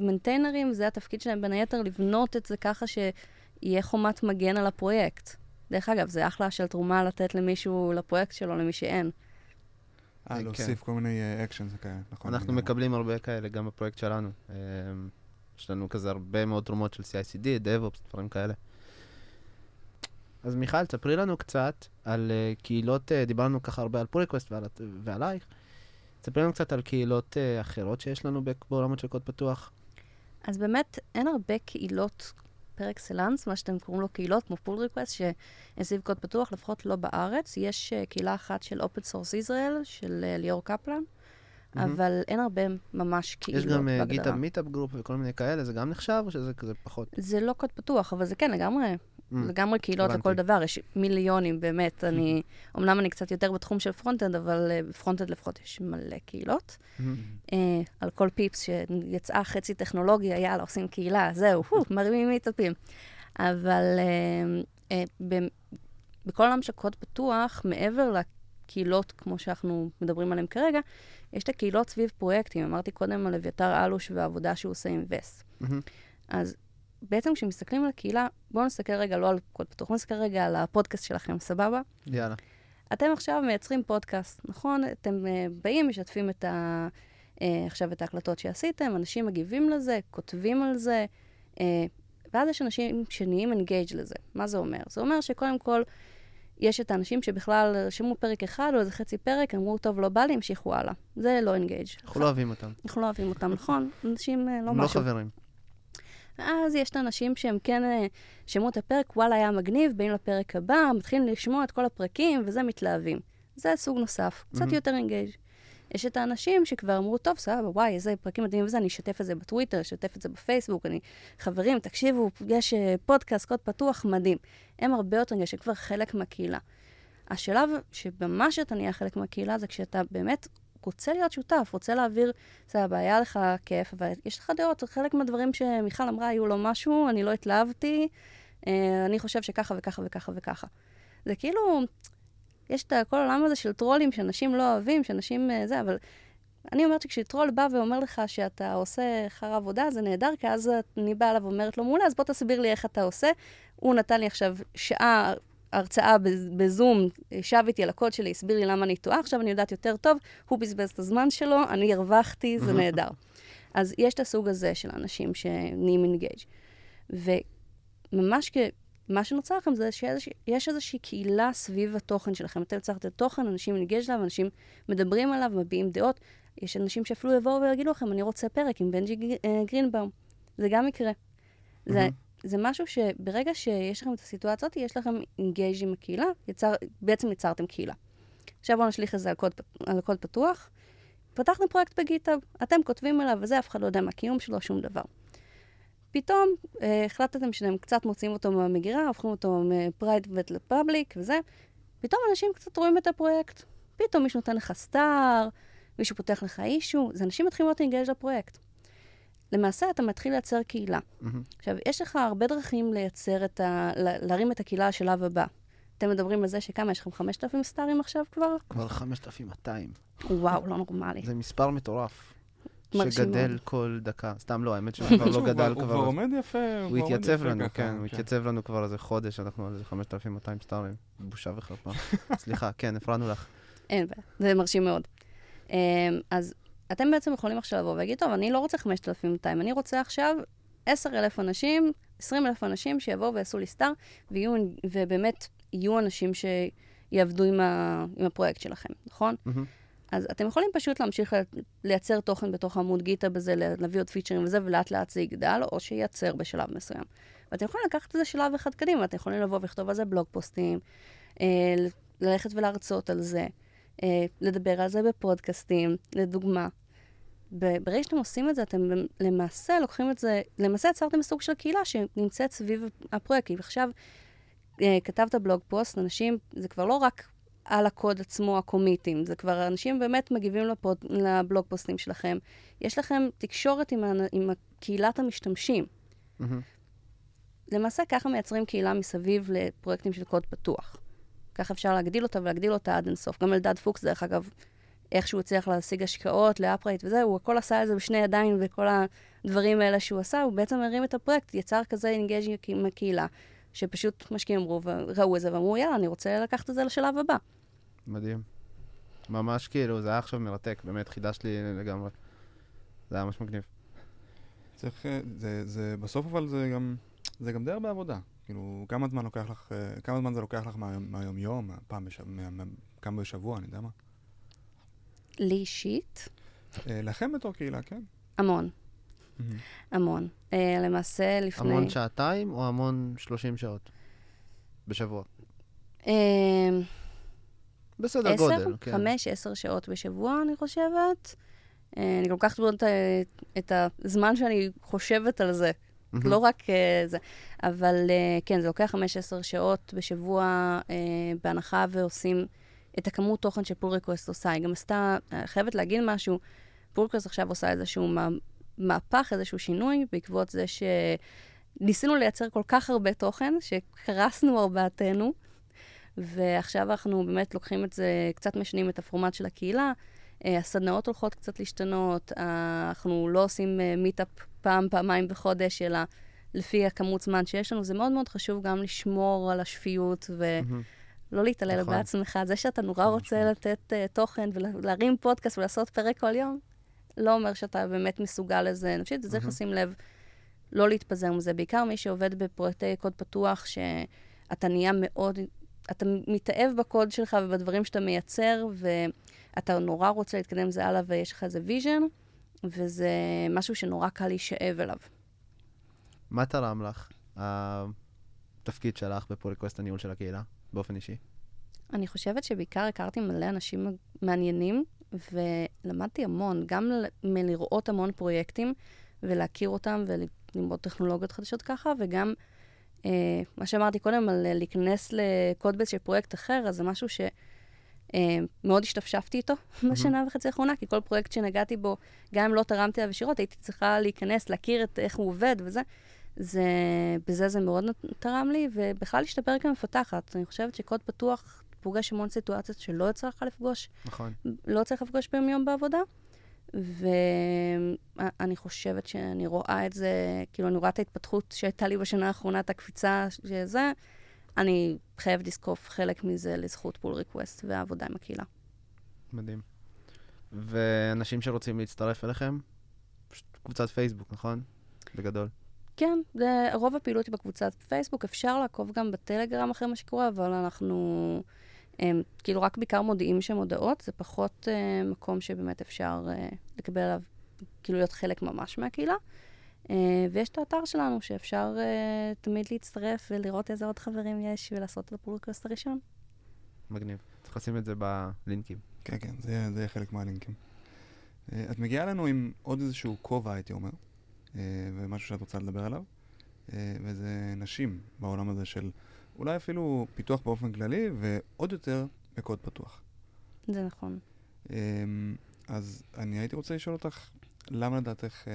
מנטיינרים, זה התפקיד שלהם בין היתר לבנות את זה ככה שיהיה חומת מגן על הפרויקט. דרך אגב, זה אחלה של תרומה לתת למישהו, לפרויקט שלו, למי שאין. אה, כן. להוסיף כל מיני actions אה, כאלה, נכון. אנחנו מקבלים הרבה כאלה גם בפרויקט שלנו. אמ, יש לנו כזה הרבה מאוד תרומות של CI/CD, DevOps, דברים כאלה. אז מיכל, תספרי לנו קצת על uh, קהילות, uh, דיברנו ככה הרבה על pull request ועל, ועלייך. תספרי לנו קצת על קהילות uh, אחרות שיש לנו בעולמות של קוד פתוח. אז באמת, אין הרבה קהילות פר אקסלנס, מה שאתם קוראים לו קהילות, כמו Pull Request, שהן סביב קוד פתוח, לפחות לא בארץ. יש uh, קהילה אחת של Open Source ישראל, של uh, ליאור קפלן, mm-hmm. אבל אין הרבה ממש קהילות בהגדרה. יש גם Data meetup group וכל מיני כאלה, זה גם נחשב או שזה פחות? זה לא קוד פתוח, אבל זה כן, לגמרי לגמרי קהילות לכל דבר, יש מיליונים באמת. אני, אמנם אני קצת יותר בתחום של front-end, אבל אה, ב front-end לפחות יש מלא קהילות. Mm-hmm. אה, על כל פיפס שיצאה חצי טכנולוגיה, יאללה, עושים קהילה, זהו, מרימים מיטאפים. אבל אה, בכל העולם של קוד פתוח, מעבר לקהילות, כמו שאנחנו מדברים עליהן כרגע, יש את הקהילות סביב פרויקטים. אמרתי קודם על אביתר אלוש והעבודה שהוא עושה עם וסט. אז בעצם כשמסתכלים על הקהילה, בואו נסתכל רגע לא על קוד פתוח, בואו נסתכל רגע על הפודקאסט שלכם, סבבה? יאללה. אתם עכשיו מייצרים פודקאסט, נכון? אתם uh, באים, משתפים את ה, uh, עכשיו את ההקלטות שעשיתם, אנשים מגיבים לזה, כותבים על זה, uh, ואז יש אנשים שנהיים engaged לזה. מה זה אומר? זה אומר שקודם כל, יש את האנשים שבכלל שמעו פרק אחד או איזה חצי פרק, אמרו, טוב, לא בא לי, המשיכו הלאה. זה לא engaged. אנחנו לא אוהבים אותם. אנחנו לא אוהבים אותם, נכון? אנשים לא משהו. לא חברים. ואז יש את האנשים שהם כן אה, שמעו את הפרק, וואלה, היה מגניב, באים לפרק הבא, מתחילים לשמוע את כל הפרקים, וזה מתלהבים. זה סוג נוסף, קצת mm-hmm. יותר engaged. יש את האנשים שכבר אמרו, טוב, סבבה, וואי, איזה פרקים מדהימים וזה, אני אשתף את זה בטוויטר, אשתף את זה בפייסבוק, אני... חברים, תקשיבו, יש אה, פודקאסט, קוד פתוח, מדהים. הם הרבה יותר engaged, שכבר חלק מהקהילה. השלב שממש אתה נהיה חלק מהקהילה זה כשאתה באמת רוצה להיות שותף, רוצה להעביר, סבבה, היה לך כיף, אבל יש לך דעות, חלק מהדברים שמיכל אמרה היו לו משהו, אני לא התלהבתי, אה, אני חושב שככה וככה וככה וככה. זה כאילו, יש את כל העולם הזה של טרולים שאנשים לא אוהבים, שאנשים אה, זה, אבל אני אומרת שכשטרול בא ואומר לך שאתה עושה אחר עבודה, זה נהדר, כי אז אני באה אליו ואומרת לו, מעולה, אז בוא תסביר לי איך אתה עושה. הוא נתן לי עכשיו שעה הרצאה בזום, ישב איתי על הקוד שלי, הסביר לי למה אני טועה, עכשיו אני יודעת יותר טוב, הוא בזבז את הזמן שלו, אני הרווחתי, זה נהדר. אז יש את הסוג הזה של אנשים שנהיים engaged. וממש כ... מה שנוצר לכם זה שיש איזושהי קהילה סביב התוכן שלכם. אתם יצרתם תוכן, אנשים engage עליו, אנשים מדברים עליו, מביעים דעות. יש אנשים שאפילו יבואו ויגידו לכם, אני רוצה פרק עם בנג'י אה, גרינבאום. זה גם יקרה. זה זה משהו שברגע שיש לכם את הסיטואציה הזאת, יש לכם engage עם הקהילה, יצר, בעצם יצרתם קהילה. עכשיו בואו נשליך את זה על קוד, על קוד פתוח. פתחנו פרויקט ב GitHub, אתם כותבים עליו וזה, אף אחד לא יודע מה הקיום שלו, שום דבר. פתאום אה, החלטתם שאתם קצת מוציאים אותו מהמגירה, הופכים אותו מ private ל public וזה, פתאום אנשים קצת רואים את הפרויקט. פתאום מישהו נותן לך star, מישהו פותח לך אישו, אז אנשים מתחילים להיות אינגייג' לפרויקט. למעשה אתה מתחיל לייצר קהילה. מהמם. עכשיו, יש לך הרבה דרכים לייצר את ה... לה- להרים את הקהילה לשלב הבא. אתם מדברים על זה שכמה, יש לכם 5,000 סטארים עכשיו כבר? כבר 5,200. וואו, לא נורמלי. זה מספר מטורף. שגדל. כל דקה. סתם לא, האמת שהוא כבר לא גדל הוא כבר כבר. עומד יפה, הוא כבר התייצב לנו, כן, הוא התייצב לנו כבר איזה חודש, אנחנו על איזה 5,200 סטארים. בושה וחרפה. סליחה, כן, הפרענו לך. אין בעיה, זה מרשים מאוד. אמ, אז אתם בעצם יכולים עכשיו לבוא ולהגיד, טוב, אני לא רוצה 5,200, אני רוצה עכשיו 10,000 אנשים, 20,000 אנשים שיבואו ויעשו לי סטאר, ויהיו, ובאמת יהיו אנשים שיעבדו עם, ה, עם הפרויקט שלכם, נכון? מהמם. אז אתם יכולים פשוט להמשיך לייצר תוכן בתוך עמוד גיטה בזה, להביא עוד פיצ'רים וזה, ולאט לאט זה יגדל, או שייצר בשלב מסוים. ואתם יכולים לקחת את זה שלב אחד קדימה, אתם יכולים לבוא ולכתוב על זה בלוג פוסטים, אה, ללכת ולהרצות על זה, לדבר על זה בפודקאסטים, לדוגמה. ברגע שאתם עושים את זה, אתם למעשה לוקחים את זה, למעשה יצרתם סוג של קהילה שנמצאת סביב הפרויקט. כי עכשיו אה, כתבת בלוג פוסט, אנשים, זה כבר לא רק על הקוד עצמו, הקומיטים, זה כבר אנשים באמת מגיבים לפוד, לבלוג פוסטים שלכם. יש לכם תקשורת עם, עם קהילת המשתמשים. מהמם. למעשה ככה מייצרים קהילה מסביב לפרויקטים של קוד פתוח. ככה אפשר להגדיל אותה ולהגדיל אותה עד אינסוף. גם אלדד פוקס, דרך אגב, איך שהוא הצליח להשיג השקעות ל Appwrite וזה, הוא הכל עשה את זה בשני ידיים, וכל הדברים האלה שהוא עשה, הוא בעצם הרים את הפרויקט, יצר כזה engage עם הקהילה, שפשוט משקיעים אמרו, וראו את זה ואמרו, יאללה, אני רוצה לקחת את זה לשלב הבא. מדהים. ממש כאילו, זה היה עכשיו מרתק, באמת, חידש לי לגמרי. זה היה ממש מגניב. צריך, אה, זה, זה, בסוף אבל זה גם, זה גם די הרבה עבודה. כאילו, כמה זמן לוקח לך, אה, כמה זמן זה לוקח לך מהיום- מהיום-יום, פעם בשבוע, כמה בשבוע, אני יודע מה. לי אישית, אה, לכם בתור קהילה, כן. המון, המון. אה, למעשה, לפני... המון שעתיים או המון 30 שעות? בשבוע. אה, בסדר עשר, גודל, כן. חמש, עשר שעות בשבוע, אני חושבת. אה, אני מאוד את, ה- את הזמן שאני חושבת על זה, מהמם. לא רק אה, זה. אבל אה, כן, זה לוקח חמש, עשר שעות בשבוע, אה, בהנחה ועושים את הכמות תוכן ש Pull Request עושה. היא גם עשתה, חייבת להגיד משהו, Pull Request עכשיו עושה איזשהו מה- מהפך, איזשהו שינוי, בעקבות זה שניסינו לייצר כל כך הרבה תוכן, שקרסנו ארבעתנו. ועכשיו אנחנו באמת לוקחים את זה, קצת משנים את הפורמט של הקהילה. הסדנאות הולכות קצת להשתנות, אנחנו לא עושים מיטאפ פעם, פעמיים בחודש, אלא לפי הכמות זמן שיש לנו. זה מאוד מאוד חשוב גם לשמור על השפיות ולא מהמם. להתעלל נכון. בעצמך. זה שאתה נורא חד רוצה. לתת uh, תוכן ולהרים פודקאסט ולעשות פרק כל יום, לא אומר שאתה באמת מסוגל לזה נפשית, וצריך מהמם. לשים לב לא להתפזר מזה. בעיקר מי שעובד בפרויקטי קוד פתוח, שאתה נהיה מאוד, אתה מתאהב בקוד שלך ובדברים שאתה מייצר, ואתה נורא רוצה להתקדם עם זה הלאה, ויש לך איזה vision, וזה משהו שנורא קל להישאב אליו. מה תרם לך התפקיד שלך ב Pull Request הניהול של הקהילה, באופן אישי? אני חושבת שבעיקר הכרתי מלא אנשים מעניינים, ולמדתי המון, גם מלראות המון פרויקטים, ולהכיר אותם, וללמוד טכנולוגיות חדשות ככה, וגם אה, מה שאמרתי קודם, על אה, להיכנס לקודבייס של פרויקט אחר, אז זה משהו ש... אה, מאוד השתפשפתי איתו בשנה וחצי האחרונה, כי כל פרויקט שנגעתי בו, גם אם לא תרמתי עליו ישירות, הייתי צריכה להיכנס, להכיר את איך הוא עובד וזה. זה, בזה זה מאוד תרם לי, ובכלל להשתפר כמפתחת. אני חושבת שקוד פתוח פוגש המון סיטואציות שלא יוצא לך לפגוש, נכון. לא צריך לפגוש בהם יום בעבודה. ואני חושבת שאני רואה את זה, כאילו, אני רואה את ההתפתחות שהייתה לי בשנה האחרונה, את הקפיצה שזה, אני חייבת לזקוף חלק מזה לזכות Pull Request והעבודה עם הקהילה. מדהים. ואנשים שרוצים להצטרף אליכם? פשוט קבוצת פייסבוק, נכון? בגדול. כן, זה, רוב הפעילות היא בקבוצת פייסבוק, אפשר לעקוב גם בטלגרם אחרי מה שקורה, אבל אנחנו הם, כאילו רק בעיקר מודיעים שם הודעות, זה פחות אה, מקום שבאמת אפשר אה, לקבל עליו, כאילו להיות חלק ממש מהקהילה. אה, ויש את האתר שלנו, שאפשר אה, תמיד להצטרף ולראות איזה עוד חברים יש, ולעשות את הפולקאסט הראשון. מגניב. צריך לשים את זה בלינקים. כן, כן, זה יהיה- חלק מהלינקים. אה, את מגיעה לנו עם עוד איזשהו כובע, הייתי אומר, ומשהו שאת רוצה לדבר עליו, וזה נשים בעולם הזה של אולי אפילו פיתוח באופן כללי, ועוד יותר בקוד פתוח. זה נכון. אז אני הייתי רוצה לשאול אותך, למה לדעתך, אה,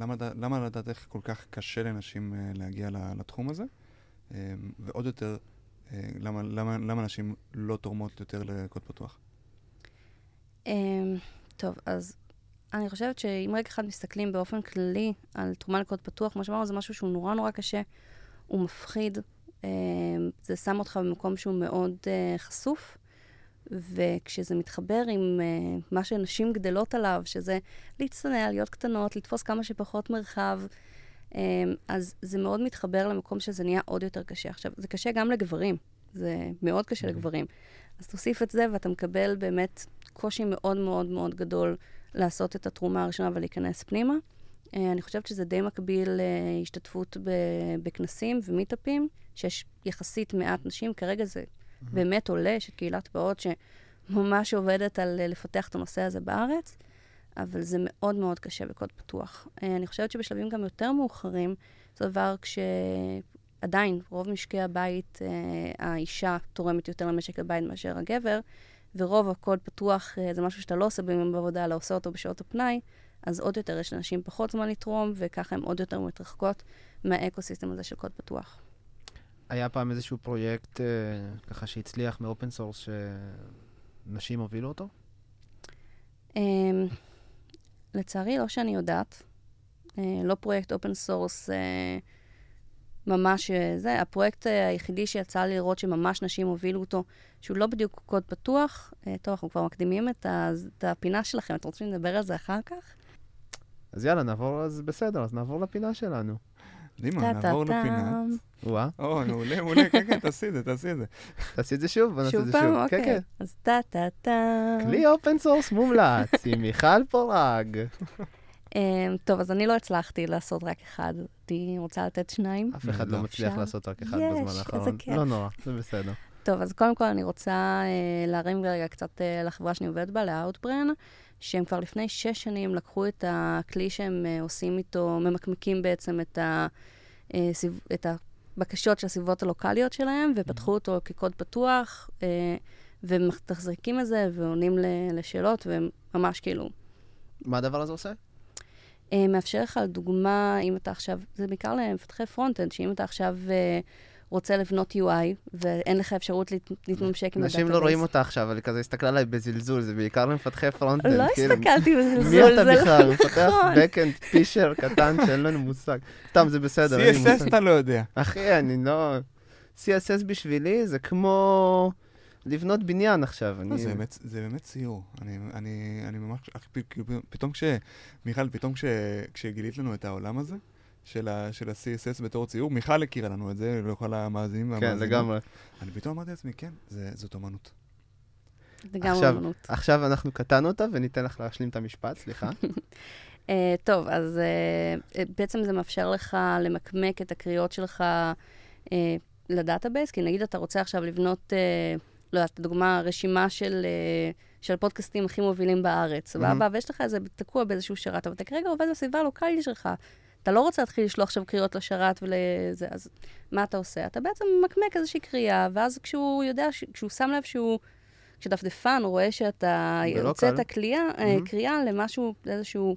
למה, למה לדעתך כל כך קשה לנשים אה, להגיע לתחום הזה? אה, ועוד יותר, למה, למה, למה נשים לא תורמות יותר לקוד פתוח? טוב, אז אני חושבת שאם רגע אחד מסתכלים באופן כללי על תרומה לקוד פתוח, כמו שאמרנו, זה משהו שהוא נורא נורא קשה, הוא מפחיד, זה שם אותך במקום שהוא מאוד חשוף, וכשזה מתחבר עם אה, מה שנשים גדלות עליו, שזה להצטנע, להיות קטנות, לתפוס כמה שפחות מרחב, אמ, אז זה מאוד מתחבר למקום שזה נהיה עוד יותר קשה. עכשיו, זה קשה גם לגברים, זה מאוד קשה לגברים. אז תוסיף את זה ואתה מקבל באמת קושי מאוד מאוד מאוד גדול לעשות את התרומה הראשונה ולהיכנס פנימה. אה, אני חושבת שזה די מקביל להשתתפות ב- בכנסים ומיטאפים, שיש יחסית מעט נשים. כרגע זה באמת עולה, יש את קהילת באות שממש עובדת על אה, לפתח את הנושא הזה בארץ, אבל זה מאוד מאוד קשה בקוד פתוח. אה, אני חושבת שבשלבים גם יותר מאוחרים, זה דבר כשעדיין רוב משקי הבית, אה, האישה תורמת יותר למשק הבית מאשר הגבר, ורוב הקוד פתוח זה משהו שאתה לא עושה בימים בעבודה, אלא עושה אותו בשעות הפנאי, אז עוד יותר יש לאנשים פחות זמן לתרום, וככה הן עוד יותר מתרחקות מה ecosystem הזה של קוד פתוח. היה פעם איזשהו פרויקט אה, ככה שהצליח מ open source שנשים הובילו אותו? אמ, לצערי, לא שאני יודעת. אה, לא פרויקט open source ממש אה, זה. הפרויקט אה, היחידי שיצא לי לראות שממש נשים הובילו אותו, שהוא לא בדיוק קוד פתוח. אה, טוב, אנחנו כבר מקדימים את, ה, את הפינה שלכם, אתם רוצים לדבר על זה אחר כך? אז יאללה, נעבור, אז בסדר, אז נעבור לפינה שלנו. דימה, נעבור לפינה. וואה, או, מעולה, מעולה, כן, כן, תעשי את זה, תעשי את זה. תעשי את זה שוב, בוא נעשה את שוב זה פעם? שוב. אוקיי. כן, כן. אז טה-טה-טם. כלי open source מומלץ עם מיכל פורג. אמ, טוב, אז אני לא הצלחתי לעשות רק אחד, אני רוצה לתת שניים. אף אחד לא לא. מצליח? לעשות רק אחד בזמן האחרון. לא נורא, זה בסדר. טוב, אז קודם כל אני רוצה אה, להרים רגע קצת אה, לחברה שאני עובדת בה, ל Outbrain, שהם כבר לפני שש שנים לקחו את הכלי שהם אה, עושים איתו, ממקמקים בעצם את, ה, אה, את הבקשות של הסביבות הלוקאליות שלהם, ופתחו אותו כקוד פתוח, אה, ומתחזקים את זה, ועונים ל- לשאלות, והם ממש כאילו מה הדבר הזה עושה? מאפשר לך, לדוגמה, אם אתה עכשיו, זה בעיקר למפתחי front-end, שאם אתה עכשיו אה, רוצה לבנות UI, ואין לך אפשרות להת- להתממשק עם ה database. אנשים לא רואים אותה עכשיו, אבל היא כזה הסתכלה עליי בזלזול, זה בעיקר למפתחי front. לא כאילו, הסתכלתי בזלזול, מי אתה זה לא בכלל? מפתח נכון. backend פישר קטן שאין לנו מושג. סתם, זה בסדר, CSS. אתה לא יודע. אחי, אני לא... CSS בשבילי זה כמו לבנות בניין עכשיו. לא, אני... זה באמת- זה באמת ציור. אני- אני אני ממש, כאילו, פתאום כש... מיכל, פתאום כש- כשגילית לנו את העולם הזה, של ה- של ה-CSS בתור ציור, מיכל הכירה לנו את זה, לא כל המאזינים כן, והמאזינות. לגמרי. אני פתאום אמרתי לעצמי, כן, זה- זאת אומנות. זה גם עכשיו- אמנות. עכשיו אנחנו קטענו אותה וניתן לך להשלים את המשפט, סליחה. אה, טוב, אז אה, בעצם זה מאפשר לך למקמק את הקריאות שלך אה, ל database, כי נגיד אתה רוצה עכשיו לבנות, אה, לא יודעת, לדוגמה, רשימה של, אה, של פודקאסטים הכי מובילים בארץ. סבבה? ויש לך איזה תקוע באיזשהו שרת, אבל אתה כרגע עובד בסביבה הלוקאלית שלך. אתה לא רוצה להתחיל לשלוח עכשיו קריאות לשרת ולזה, אז מה אתה עושה? אתה בעצם מקמק איזושהי קריאה, ואז כשהוא יודע, ש- כשהוא שם לב שהוא, כשדפדפן רואה שאתה בלוקל. הוצאת קריאה, אה, מהמם. קריאה למשהו, לאיזשהו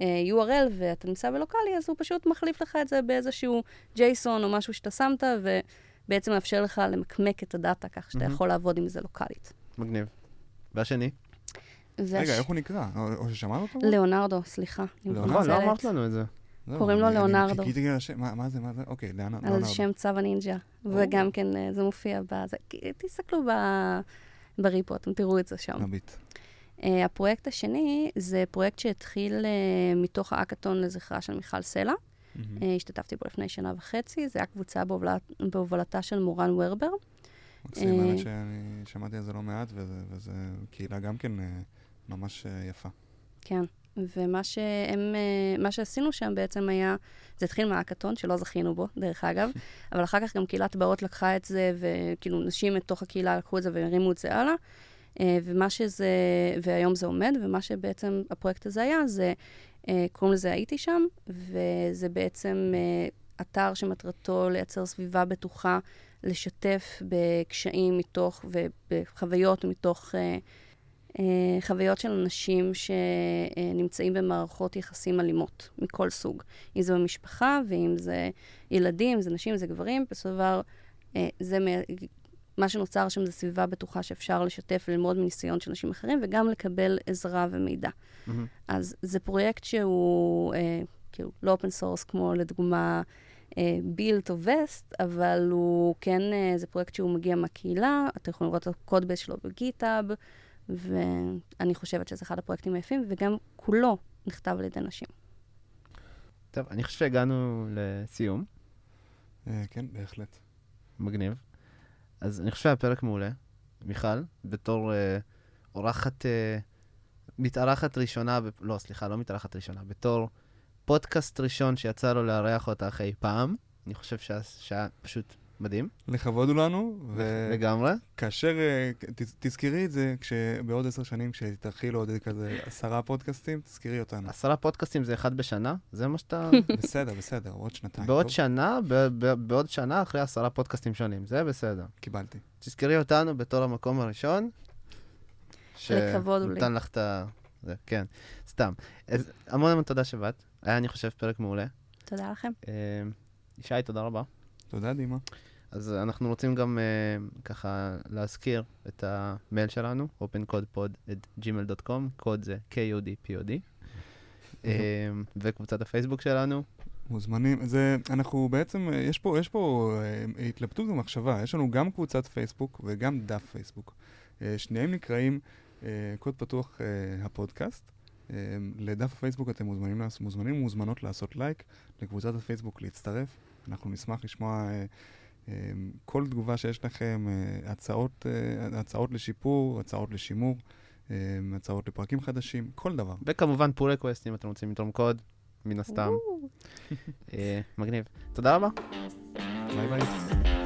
אה, URL, ואתה נמצא בלוקאלי, אז הוא פשוט מחליף לך את זה באיזשהו JSON או משהו שאתה שמת, ובעצם מאפשר לך למקמק את הדאטה כך שאתה מהמם. יכול לעבוד עם זה לוקאלית. מגניב. והשני? והש- רגע, איך הוא נקרא? או או ששמענו אותו? ליאונרדו, סליחה. ליאונרדו. לא מתנצלת. אמרת לנו את זה. זהו, קוראים לו ליאונרדו. חיכיתי על השם, מה זה, מה זה? אוקיי, ליאונרדו. על שם צו הנינג'ה, וגם כן אה, זה מופיע בזה. תסתכלו בריפו, אתם תראו את זה שם. מביט. Uh, הפרויקט השני זה פרויקט שהתחיל uh, מתוך האקתון לזכרה של מיכל סלע. השתתפתי בו לפני שנה וחצי, זה היה קבוצה בהובלת, בהובלתה של מורן ורבר. מקסים, אה, האמת שאני שמעתי על זה לא מעט, וזה קהילה גם כן אה, ממש אה, יפה. כן. ומה שהם, uh, מה שעשינו שם בעצם היה, זה התחיל מהאקתון, שלא זכינו בו, דרך אגב, אבל אחר כך גם קהילת באות לקחה את זה, וכאילו נשים מתוך הקהילה לקחו את זה והרימו את זה הלאה. Uh, ומה שזה, והיום זה עומד, ומה שבעצם הפרויקט הזה היה, זה, uh, קוראים לזה הייתי שם, וזה בעצם אתר שמטרתו לייצר סביבה בטוחה, לשתף בקשיים מתוך, ובחוויות מתוך אה, אה, חוויות של אנשים שנמצאים במערכות יחסים אלימות, מכל סוג. אם זה במשפחה, ואם זה ילדים, אם זה נשים, אם זה גברים, בסופו של דבר, אה, זה מה שנוצר שם זה סביבה בטוחה שאפשר לשתף וללמוד מניסיון של אנשים אחרים, וגם לקבל עזרה ומידע. Mm-hmm. אז זה פרויקט שהוא אה, כאילו לא open source כמו לדוגמה בילט או וסט, אבל הוא כן, אה, זה פרויקט שהוא מגיע מהקהילה, אתם יכולים לראות את ה code base שלו ב GitHub, ואני חושבת שזה אחד הפרויקטים היפים, וגם כולו נכתב על ידי נשים. טוב, אני חושב שהגענו לסיום. אה, כן, בהחלט. מגניב. אז אני חושב שהיה פרק מעולה. מיכל, בתור אה, אורחת, אה, מתארחת ראשונה, ב... לא, סליחה, לא מתארחת ראשונה, בתור פודקאסט ראשון שיצא לו לארח אותך אי פעם. אני חושב שהיה פשוט מדהים. לכבוד הוא לנו. ו... לגמרי. כאשר, אה, ת, תזכרי את זה, כשבעוד עשר שנים, כשתתחיל עוד כזה עשרה פודקאסטים, תזכרי אותנו. עשרה פודקאסטים זה אחד בשנה? זה מה שאתה... בסדר, בסדר, עוד שנתיים. בעוד טוב? שנה, ב- ב- בעוד שנה אחרי עשרה פודקאסטים שונים, זה בסדר. קיבלתי. תזכרי אותנו בתור המקום הראשון. לכבוד הוא לי. שנתן לך את ה... זה, כן, סתם. אז המון המון תודה שבאת. היה, אני חושב, פרק מעולה. תודה לכם. אה, ישי, תודה רבה. תודה, דימה. אז אנחנו רוצים גם uh, ככה להזכיר את המייל שלנו, opencodepod@gmail.com, קוד זה K-O-D-P-O-D, uh, וקבוצת הפייסבוק שלנו. מוזמנים, זה, אנחנו בעצם, יש פה, יש פה uh, התלבטות ומחשבה, יש לנו גם קבוצת פייסבוק וגם דף פייסבוק. אה, שניהם נקראים uh, קוד פתוח uh, הפודקאסט. אה, לדף הפייסבוק אתם מוזמנים, מוזמנים ומוזמנות לעשות לייק, לקבוצת הפייסבוק להצטרף. אנחנו נשמח לשמוע... אה, אמ, כל תגובה שיש לכם, אה, הצעות, אה, הצעות לשיפור, הצעות לשימור, אמ, הצעות לפרקים חדשים, כל דבר. וכמובן pull request, אם אתם רוצים לתרום קוד, מן הסתם. אה, מגניב. תודה רבה. ביי ביי.